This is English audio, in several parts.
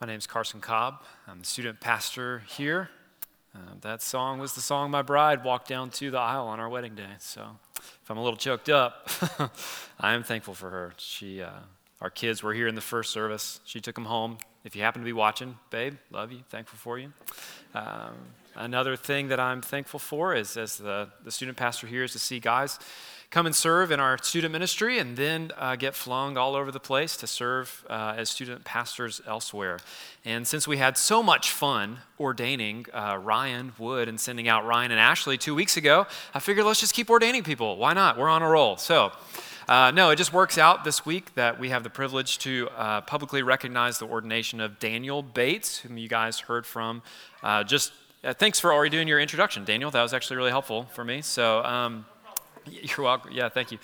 My name is Carson Cobb. I'm the student pastor here. Uh, that song was the song my bride walked down to the aisle on our wedding day. So if I'm a little choked up, I am thankful for her. She, uh, our kids were here in the first service. She took them home. If you happen to be watching, babe, love you, thankful for you. Um, another thing that I'm thankful for is, as the, the student pastor here, is to see guys come and serve in our student ministry and then uh, get flung all over the place to serve uh, as student pastors elsewhere. And since we had so much fun ordaining uh, Ryan Wood and sending out Ryan and Ashley two weeks ago, I figured let's just keep ordaining people. Why not? We're on a roll. So, uh, no, it just works out this week that we have the privilege to uh, publicly recognize the ordination of Daniel Bates, whom you guys heard from. Uh, just uh, thanks for already doing your introduction, Daniel. That was actually really helpful for me. So, um, you're welcome. Yeah, thank you.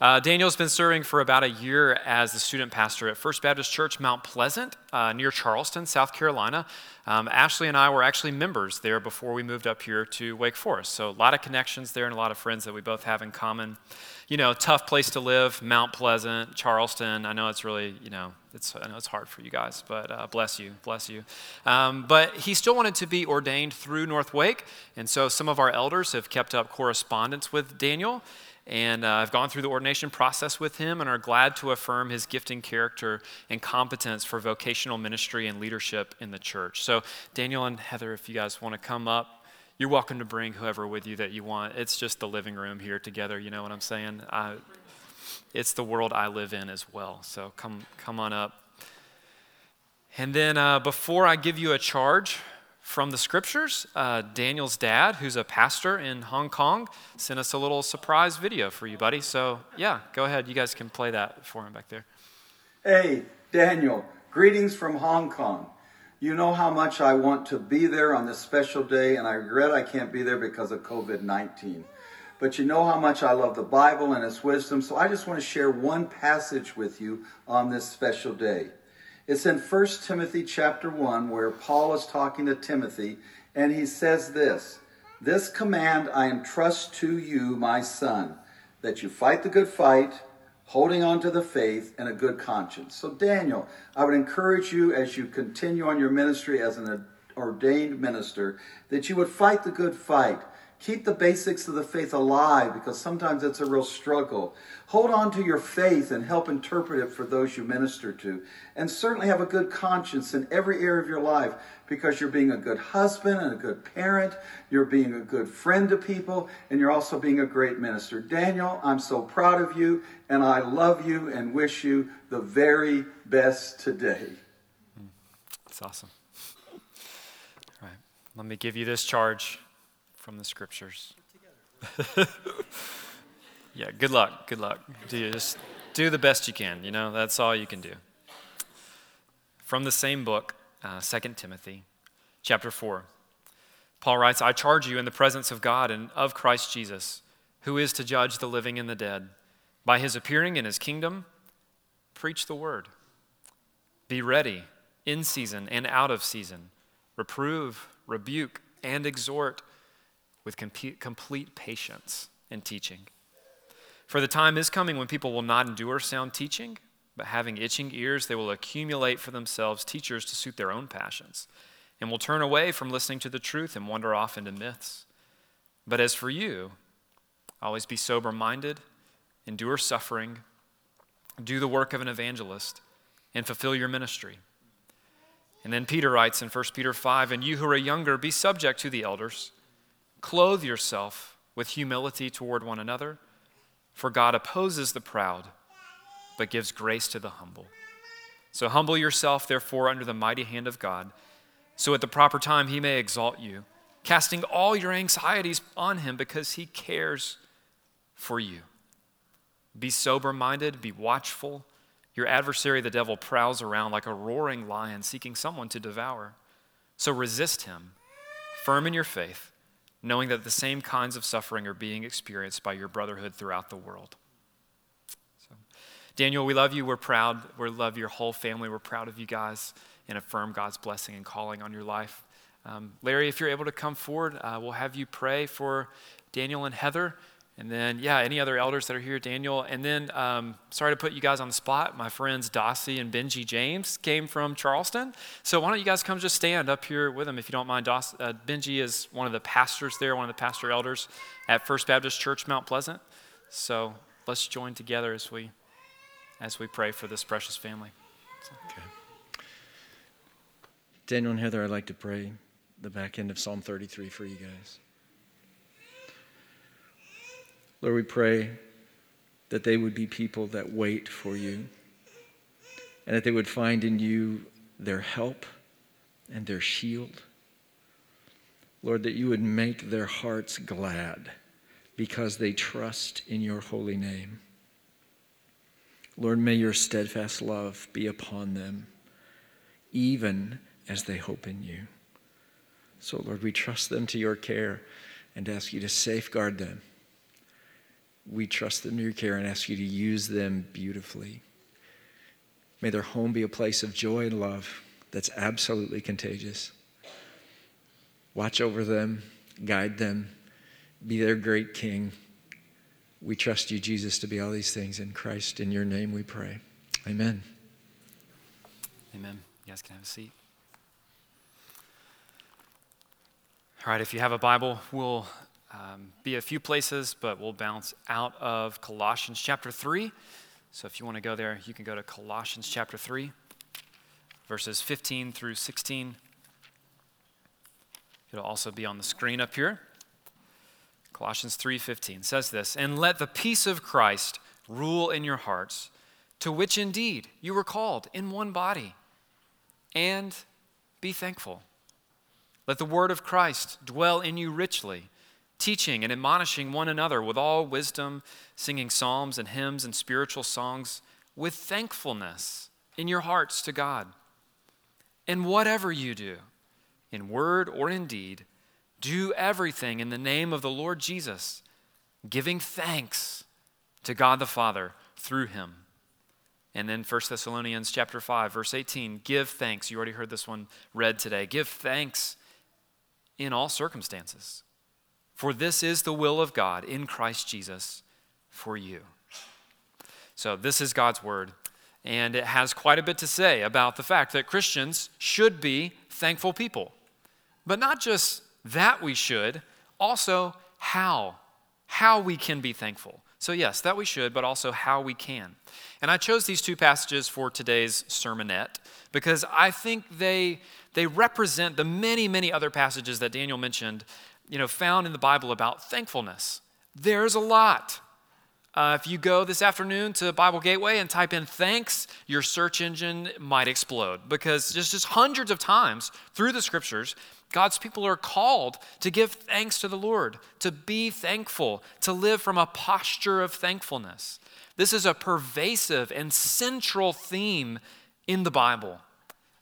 Uh, Daniel's been serving for about a year as the student pastor at First Baptist Church Mount Pleasant uh, near Charleston, South Carolina. Um, Ashley and I were actually members there before we moved up here to Wake Forest. So, a lot of connections there and a lot of friends that we both have in common. You know, tough place to live, Mount Pleasant, Charleston. I know it's really, you know, it's, I know it's hard for you guys, but uh, bless you, bless you. Um, but he still wanted to be ordained through North Wake, and so some of our elders have kept up correspondence with Daniel. And uh, I've gone through the ordination process with him and are glad to affirm his gifting character and competence for vocational ministry and leadership in the church. So, Daniel and Heather, if you guys want to come up, you're welcome to bring whoever with you that you want. It's just the living room here together, you know what I'm saying? I, it's the world I live in as well. So, come, come on up. And then, uh, before I give you a charge, from the scriptures. Uh, Daniel's dad, who's a pastor in Hong Kong, sent us a little surprise video for you, buddy. So, yeah, go ahead. You guys can play that for him back there. Hey, Daniel, greetings from Hong Kong. You know how much I want to be there on this special day, and I regret I can't be there because of COVID 19. But you know how much I love the Bible and its wisdom, so I just want to share one passage with you on this special day. It's in 1 Timothy chapter 1 where Paul is talking to Timothy and he says this This command I entrust to you, my son, that you fight the good fight, holding on to the faith and a good conscience. So, Daniel, I would encourage you as you continue on your ministry as an ordained minister that you would fight the good fight Keep the basics of the faith alive because sometimes it's a real struggle. Hold on to your faith and help interpret it for those you minister to. And certainly have a good conscience in every area of your life because you're being a good husband and a good parent. You're being a good friend to people and you're also being a great minister. Daniel, I'm so proud of you and I love you and wish you the very best today. That's awesome. All right. Let me give you this charge from the scriptures. yeah, good luck. Good luck. Do just do the best you can. You know, that's all you can do. From the same book, uh, 2 Timothy, chapter 4, Paul writes, I charge you in the presence of God and of Christ Jesus, who is to judge the living and the dead. By his appearing in his kingdom, preach the word. Be ready in season and out of season. Reprove, rebuke, and exhort with complete patience and teaching. For the time is coming when people will not endure sound teaching, but having itching ears, they will accumulate for themselves teachers to suit their own passions, and will turn away from listening to the truth and wander off into myths. But as for you, always be sober minded, endure suffering, do the work of an evangelist, and fulfill your ministry. And then Peter writes in 1 Peter 5 And you who are younger, be subject to the elders. Clothe yourself with humility toward one another, for God opposes the proud, but gives grace to the humble. So humble yourself, therefore, under the mighty hand of God, so at the proper time he may exalt you, casting all your anxieties on him because he cares for you. Be sober minded, be watchful. Your adversary, the devil, prowls around like a roaring lion seeking someone to devour. So resist him, firm in your faith knowing that the same kinds of suffering are being experienced by your brotherhood throughout the world. So, Daniel, we love you. We're proud. We love your whole family. We're proud of you guys and affirm God's blessing and calling on your life. Um, Larry, if you're able to come forward, uh, we'll have you pray for Daniel and Heather, And then, yeah, any other elders that are here, Daniel. And then, um, sorry to put you guys on the spot. My friends Dossie and Benji James came from Charleston. So why don't you guys come just stand up here with them if you don't mind. Dos, uh, Benji is one of the pastors there, one of the pastor elders at First Baptist Church Mount Pleasant. So let's join together as we as we pray for this precious family. So. Okay. Daniel and Heather, I'd like to pray the back end of Psalm 33 for you guys. Lord, we pray that they would be people that wait for you and that they would find in you their help and their shield. Lord, that you would make their hearts glad because they trust in your holy name. Lord, may your steadfast love be upon them, even as they hope in you. So, Lord, we trust them to your care and ask you to safeguard them we trust them in your care and ask you to use them beautifully. May their home be a place of joy and love that's absolutely contagious. Watch over them, guide them, be their great king. We trust you, Jesus, to be all these things in Christ. In your name we pray. Amen. Amen. You guys can have a seat. All right, if you have a Bible, we'll um, be a few places, but we'll bounce out of Colossians chapter 3. So if you want to go there, you can go to Colossians chapter 3, verses 15 through 16. It'll also be on the screen up here. Colossians 3:15 says this, "And let the peace of Christ rule in your hearts, to which indeed you were called in one body, and be thankful. Let the word of Christ dwell in you richly." Teaching and admonishing one another with all wisdom, singing psalms and hymns and spiritual songs with thankfulness in your hearts to God. And whatever you do, in word or in deed, do everything in the name of the Lord Jesus, giving thanks to God the Father through him. And then 1 Thessalonians chapter 5 verse 18, give thanks. You already heard this one read today. Give thanks in all circumstances for this is the will of God in Christ Jesus for you. So, this is God's word, and it has quite a bit to say about the fact that Christians should be thankful people. But not just that we should, also how. How we can be thankful. So, yes, that we should, but also how we can. And I chose these two passages for today's sermonette because I think they, they represent the many, many other passages that Daniel mentioned you know, found in the Bible about thankfulness. There's a lot. Uh, if you go this afternoon to Bible Gateway and type in thanks, your search engine might explode because just, just hundreds of times through the scriptures, God's people are called to give thanks to the Lord, to be thankful, to live from a posture of thankfulness. This is a pervasive and central theme in the Bible,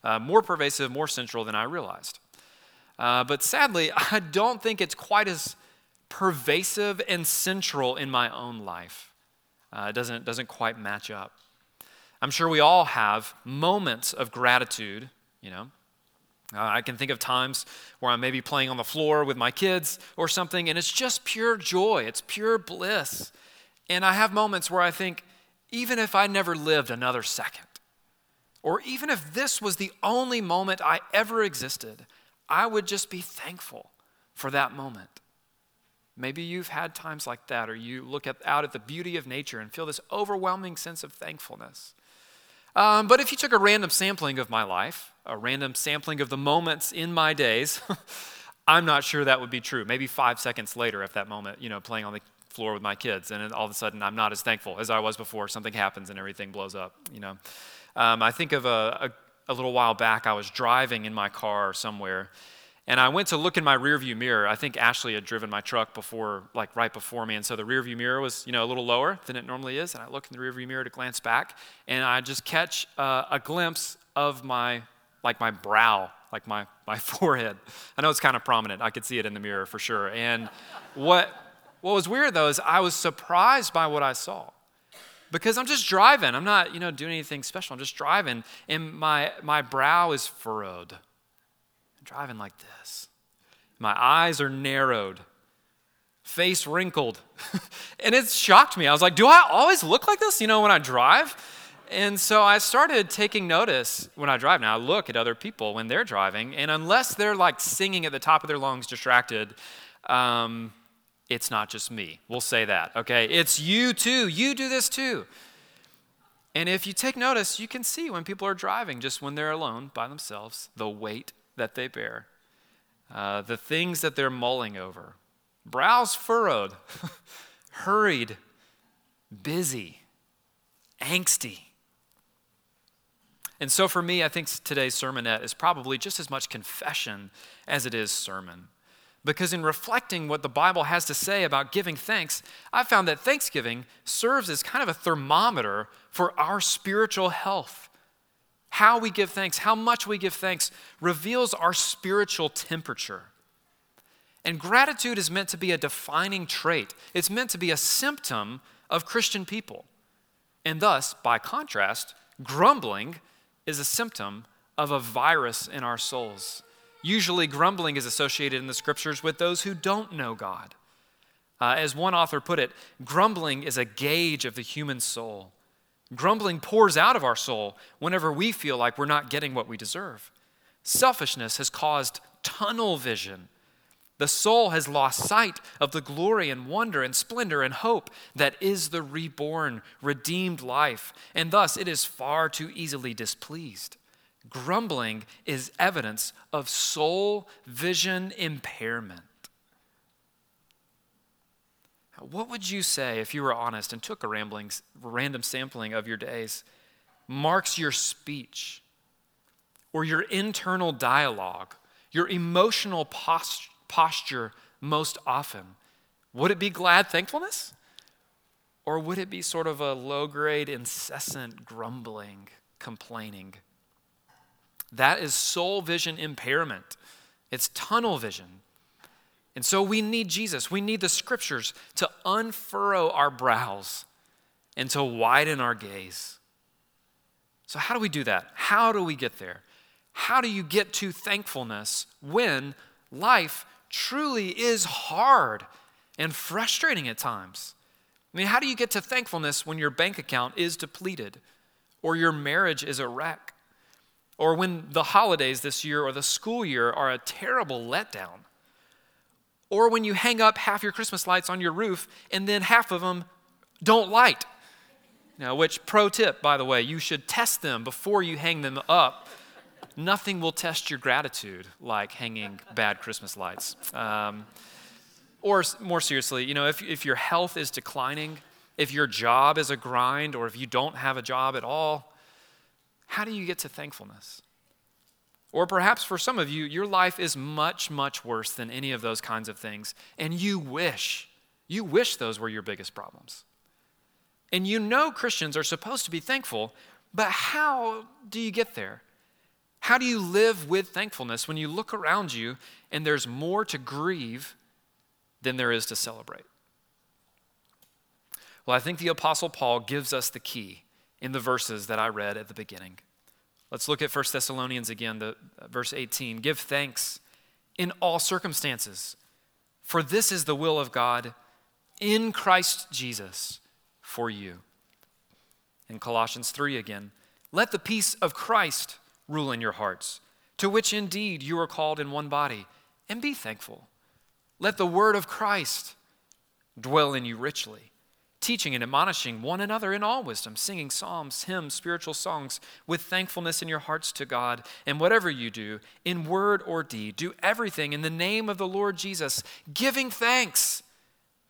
uh, more pervasive, more central than I realized. Uh, but sadly, I don't think it's quite as pervasive and central in my own life. Uh, it doesn't, doesn't quite match up. I'm sure we all have moments of gratitude, you know. Uh, I can think of times where I'm maybe playing on the floor with my kids or something, and it's just pure joy, it's pure bliss. And I have moments where I think, even if I never lived another second, or even if this was the only moment I ever existed, I would just be thankful for that moment. Maybe you've had times like that, or you look at, out at the beauty of nature and feel this overwhelming sense of thankfulness. Um, but if you took a random sampling of my life, a random sampling of the moments in my days, I'm not sure that would be true. Maybe five seconds later, if that moment, you know, playing on the floor with my kids, and all of a sudden I'm not as thankful as I was before. Something happens and everything blows up. You know, um, I think of a, a little while back, I was driving in my car somewhere, and I went to look in my rearview mirror. I think Ashley had driven my truck before, like right before me, and so the rearview mirror was, you know, a little lower than it normally is. And I look in the rearview mirror to glance back, and I just catch uh, a glimpse of my, like my brow, like my my forehead. I know it's kind of prominent. I could see it in the mirror for sure. And what what was weird though is I was surprised by what I saw because I'm just driving. I'm not, you know, doing anything special. I'm just driving, and my my brow is furrowed. I'm driving like this. My eyes are narrowed, face wrinkled. and it shocked me. I was like, do I always look like this, you know, when I drive? And so I started taking notice when I drive. Now I look at other people when they're driving, and unless they're like singing at the top of their lungs, distracted, um, it's not just me. We'll say that, okay? It's you too. You do this too. And if you take notice, you can see when people are driving, just when they're alone by themselves, the weight that they bear, uh, the things that they're mulling over. Brows furrowed, hurried, busy, angsty. And so for me, I think today's sermonette is probably just as much confession as it is sermon. Because in reflecting what the Bible has to say about giving thanks, I found that Thanksgiving serves as kind of a thermometer for our spiritual health. How we give thanks, how much we give thanks, reveals our spiritual temperature. And gratitude is meant to be a defining trait, it's meant to be a symptom of Christian people. And thus, by contrast, grumbling is a symptom of a virus in our souls. Usually, grumbling is associated in the scriptures with those who don't know God. Uh, as one author put it, grumbling is a gauge of the human soul. Grumbling pours out of our soul whenever we feel like we're not getting what we deserve. Selfishness has caused tunnel vision. The soul has lost sight of the glory and wonder and splendor and hope that is the reborn, redeemed life, and thus it is far too easily displeased. Grumbling is evidence of soul vision impairment. What would you say if you were honest and took a rambling, random sampling of your days? Marks your speech or your internal dialogue, your emotional post- posture most often? Would it be glad thankfulness? Or would it be sort of a low grade, incessant grumbling, complaining? That is soul vision impairment. It's tunnel vision. And so we need Jesus. We need the scriptures to unfurrow our brows and to widen our gaze. So, how do we do that? How do we get there? How do you get to thankfulness when life truly is hard and frustrating at times? I mean, how do you get to thankfulness when your bank account is depleted or your marriage is a wreck or when the holidays this year or the school year are a terrible letdown. Or when you hang up half your Christmas lights on your roof and then half of them don't light. Now, which pro tip, by the way, you should test them before you hang them up. Nothing will test your gratitude like hanging bad Christmas lights. Um, or more seriously, you know, if, if your health is declining, if your job is a grind, or if you don't have a job at all, how do you get to thankfulness? Or perhaps for some of you, your life is much, much worse than any of those kinds of things, and you wish, you wish those were your biggest problems. And you know Christians are supposed to be thankful, but how do you get there? How do you live with thankfulness when you look around you and there's more to grieve than there is to celebrate? Well, I think the Apostle Paul gives us the key in the verses that I read at the beginning. Let's look at 1 Thessalonians again, the, uh, verse 18. Give thanks in all circumstances, for this is the will of God in Christ Jesus for you. In Colossians 3 again, let the peace of Christ rule in your hearts, to which indeed you are called in one body, and be thankful. Let the word of Christ dwell in you richly teaching and admonishing one another in all wisdom, singing psalms, hymns, spiritual songs with thankfulness in your hearts to God. And whatever you do, in word or deed, do everything in the name of the Lord Jesus, giving thanks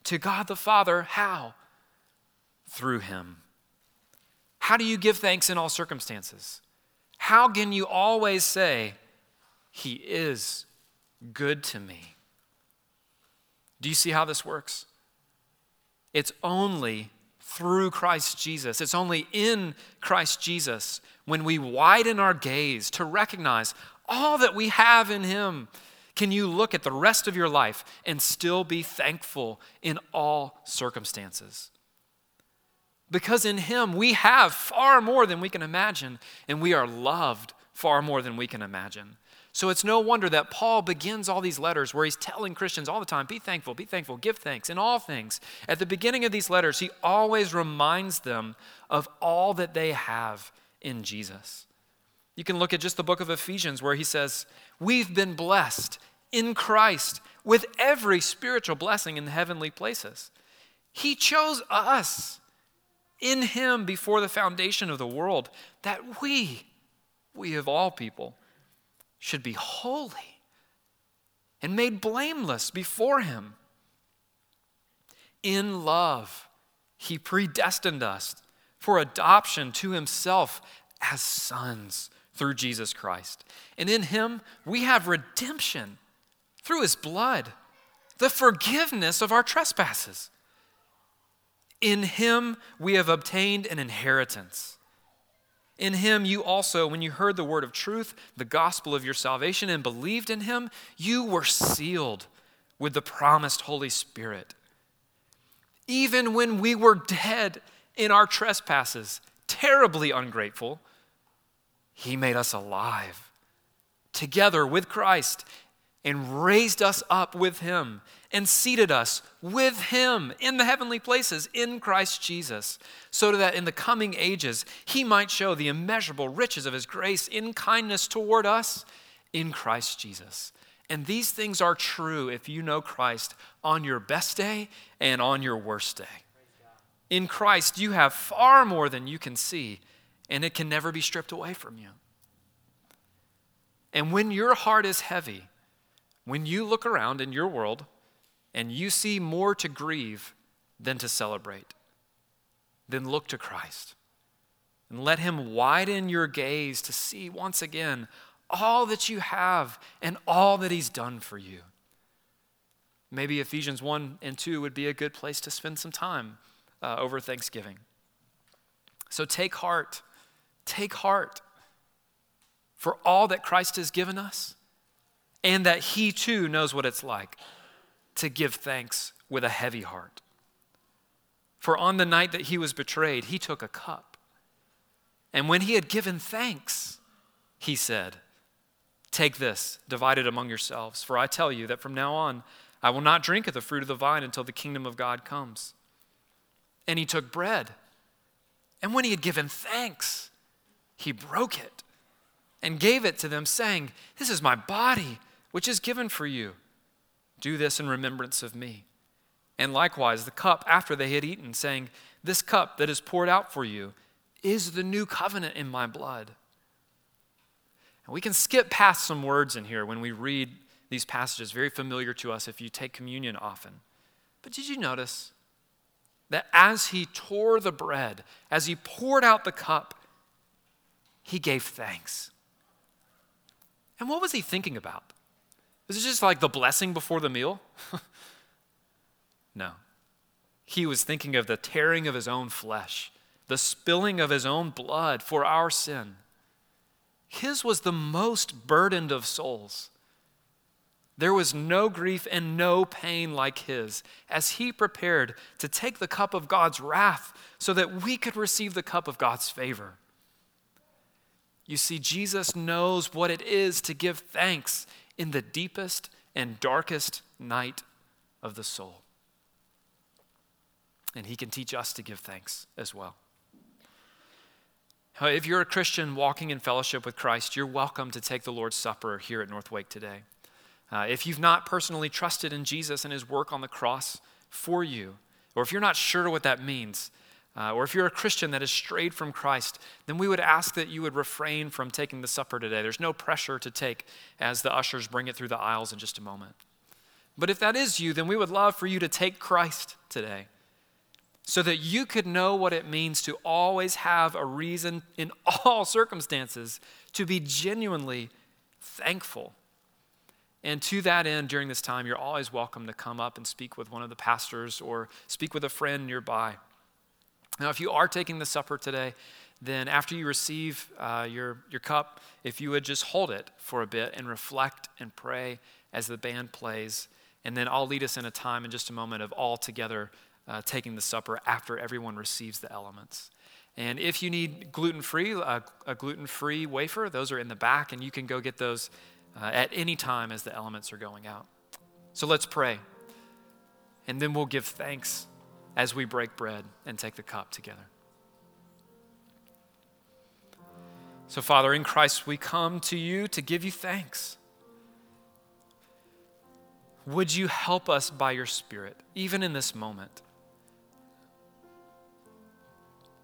to God the Father. How? Through him. How do you give thanks in all circumstances? How can you always say, He is good to me? Do you see how this works? It's only through Christ Jesus. It's only in Christ Jesus when we widen our gaze to recognize all that we have in Him. Can you look at the rest of your life and still be thankful in all circumstances? Because in Him we have far more than we can imagine, and we are loved far more than we can imagine. So it's no wonder that Paul begins all these letters where he's telling Christians all the time be thankful, be thankful, give thanks in all things. At the beginning of these letters, he always reminds them of all that they have in Jesus. You can look at just the book of Ephesians where he says, We've been blessed in Christ with every spiritual blessing in the heavenly places. He chose us in him before the foundation of the world that we, we of all people, should be holy and made blameless before Him. In love, He predestined us for adoption to Himself as sons through Jesus Christ. And in Him, we have redemption through His blood, the forgiveness of our trespasses. In Him, we have obtained an inheritance in him, you also, when you heard the word of truth, the gospel of your salvation, and believed in him, you were sealed with the promised Holy Spirit. Even when we were dead in our trespasses, terribly ungrateful, he made us alive together with Christ and raised us up with him and seated us with him in the heavenly places in Christ Jesus, so that in the coming ages he might show the immeasurable riches of his grace in kindness toward us in Christ Jesus. And these things are true if you know Christ on your best day and on your worst day. In Christ, you have far more than you can see, and it can never be stripped away from you. And when your heart is heavy, when you look around in your world and you see more to grieve than to celebrate, then look to Christ and let Him widen your gaze to see once again all that you have and all that He's done for you. Maybe Ephesians 1 and 2 would be a good place to spend some time uh, over Thanksgiving. So take heart, take heart for all that Christ has given us and that He too knows what it's like to give thanks with a heavy heart. For on the night that he was betrayed, he took a cup. And when he had given thanks, he said, Take this, divide it among yourselves, for I tell you that from now on I will not drink of the fruit of the vine until the kingdom of God comes. And he took bread, and when he had given thanks, he broke it and gave it to them, saying, This is my body, which is given for you. Do this in remembrance of me. And likewise, the cup after they had eaten, saying, This cup that is poured out for you is the new covenant in my blood. And we can skip past some words in here when we read these passages, very familiar to us if you take communion often. But did you notice that as he tore the bread, as he poured out the cup, he gave thanks? And what was he thinking about? Was it just like the blessing before the meal? no. He was thinking of the tearing of his own flesh, the spilling of his own blood for our sin. His was the most burdened of souls. There was no grief and no pain like his as he prepared to take the cup of God's wrath so that we could receive the cup of God's favor. You see, Jesus knows what it is to give thanks in the deepest and darkest night of the soul. And He can teach us to give thanks as well. If you're a Christian walking in fellowship with Christ, you're welcome to take the Lord's Supper here at Northwake today. Uh, if you've not personally trusted in Jesus and His work on the cross for you, or if you're not sure what that means, uh, or if you're a Christian that has strayed from Christ, then we would ask that you would refrain from taking the supper today. There's no pressure to take as the ushers bring it through the aisles in just a moment. But if that is you, then we would love for you to take Christ today so that you could know what it means to always have a reason in all circumstances to be genuinely thankful. And to that end, during this time, you're always welcome to come up and speak with one of the pastors or speak with a friend nearby. Now, if you are taking the supper today, then after you receive uh, your, your cup, if you would just hold it for a bit and reflect and pray as the band plays. And then I'll lead us in a time in just a moment of all together uh, taking the supper after everyone receives the elements. And if you need gluten free, uh, a gluten free wafer, those are in the back, and you can go get those uh, at any time as the elements are going out. So let's pray. And then we'll give thanks as we break bread and take the cup together. So, Father, in Christ, we come to you to give you thanks. Would you help us by your Spirit, even in this moment,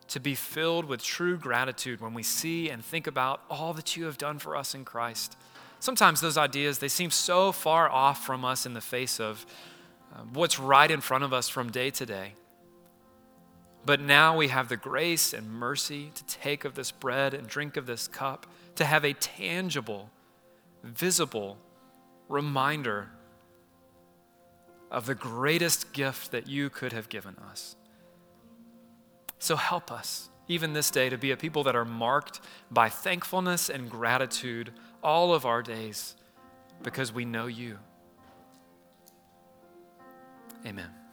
to be filled with true gratitude when we see and think about all that you have done for us in Christ? Sometimes those ideas, they seem so far off from us in the face of Um, what's right in front of us from day to day. But now we have the grace and mercy to take of this bread and drink of this cup, to have a tangible, visible reminder of the greatest gift that you could have given us. So help us, even this day, to be a people that are marked by thankfulness and gratitude all of our days because we know you. Amen.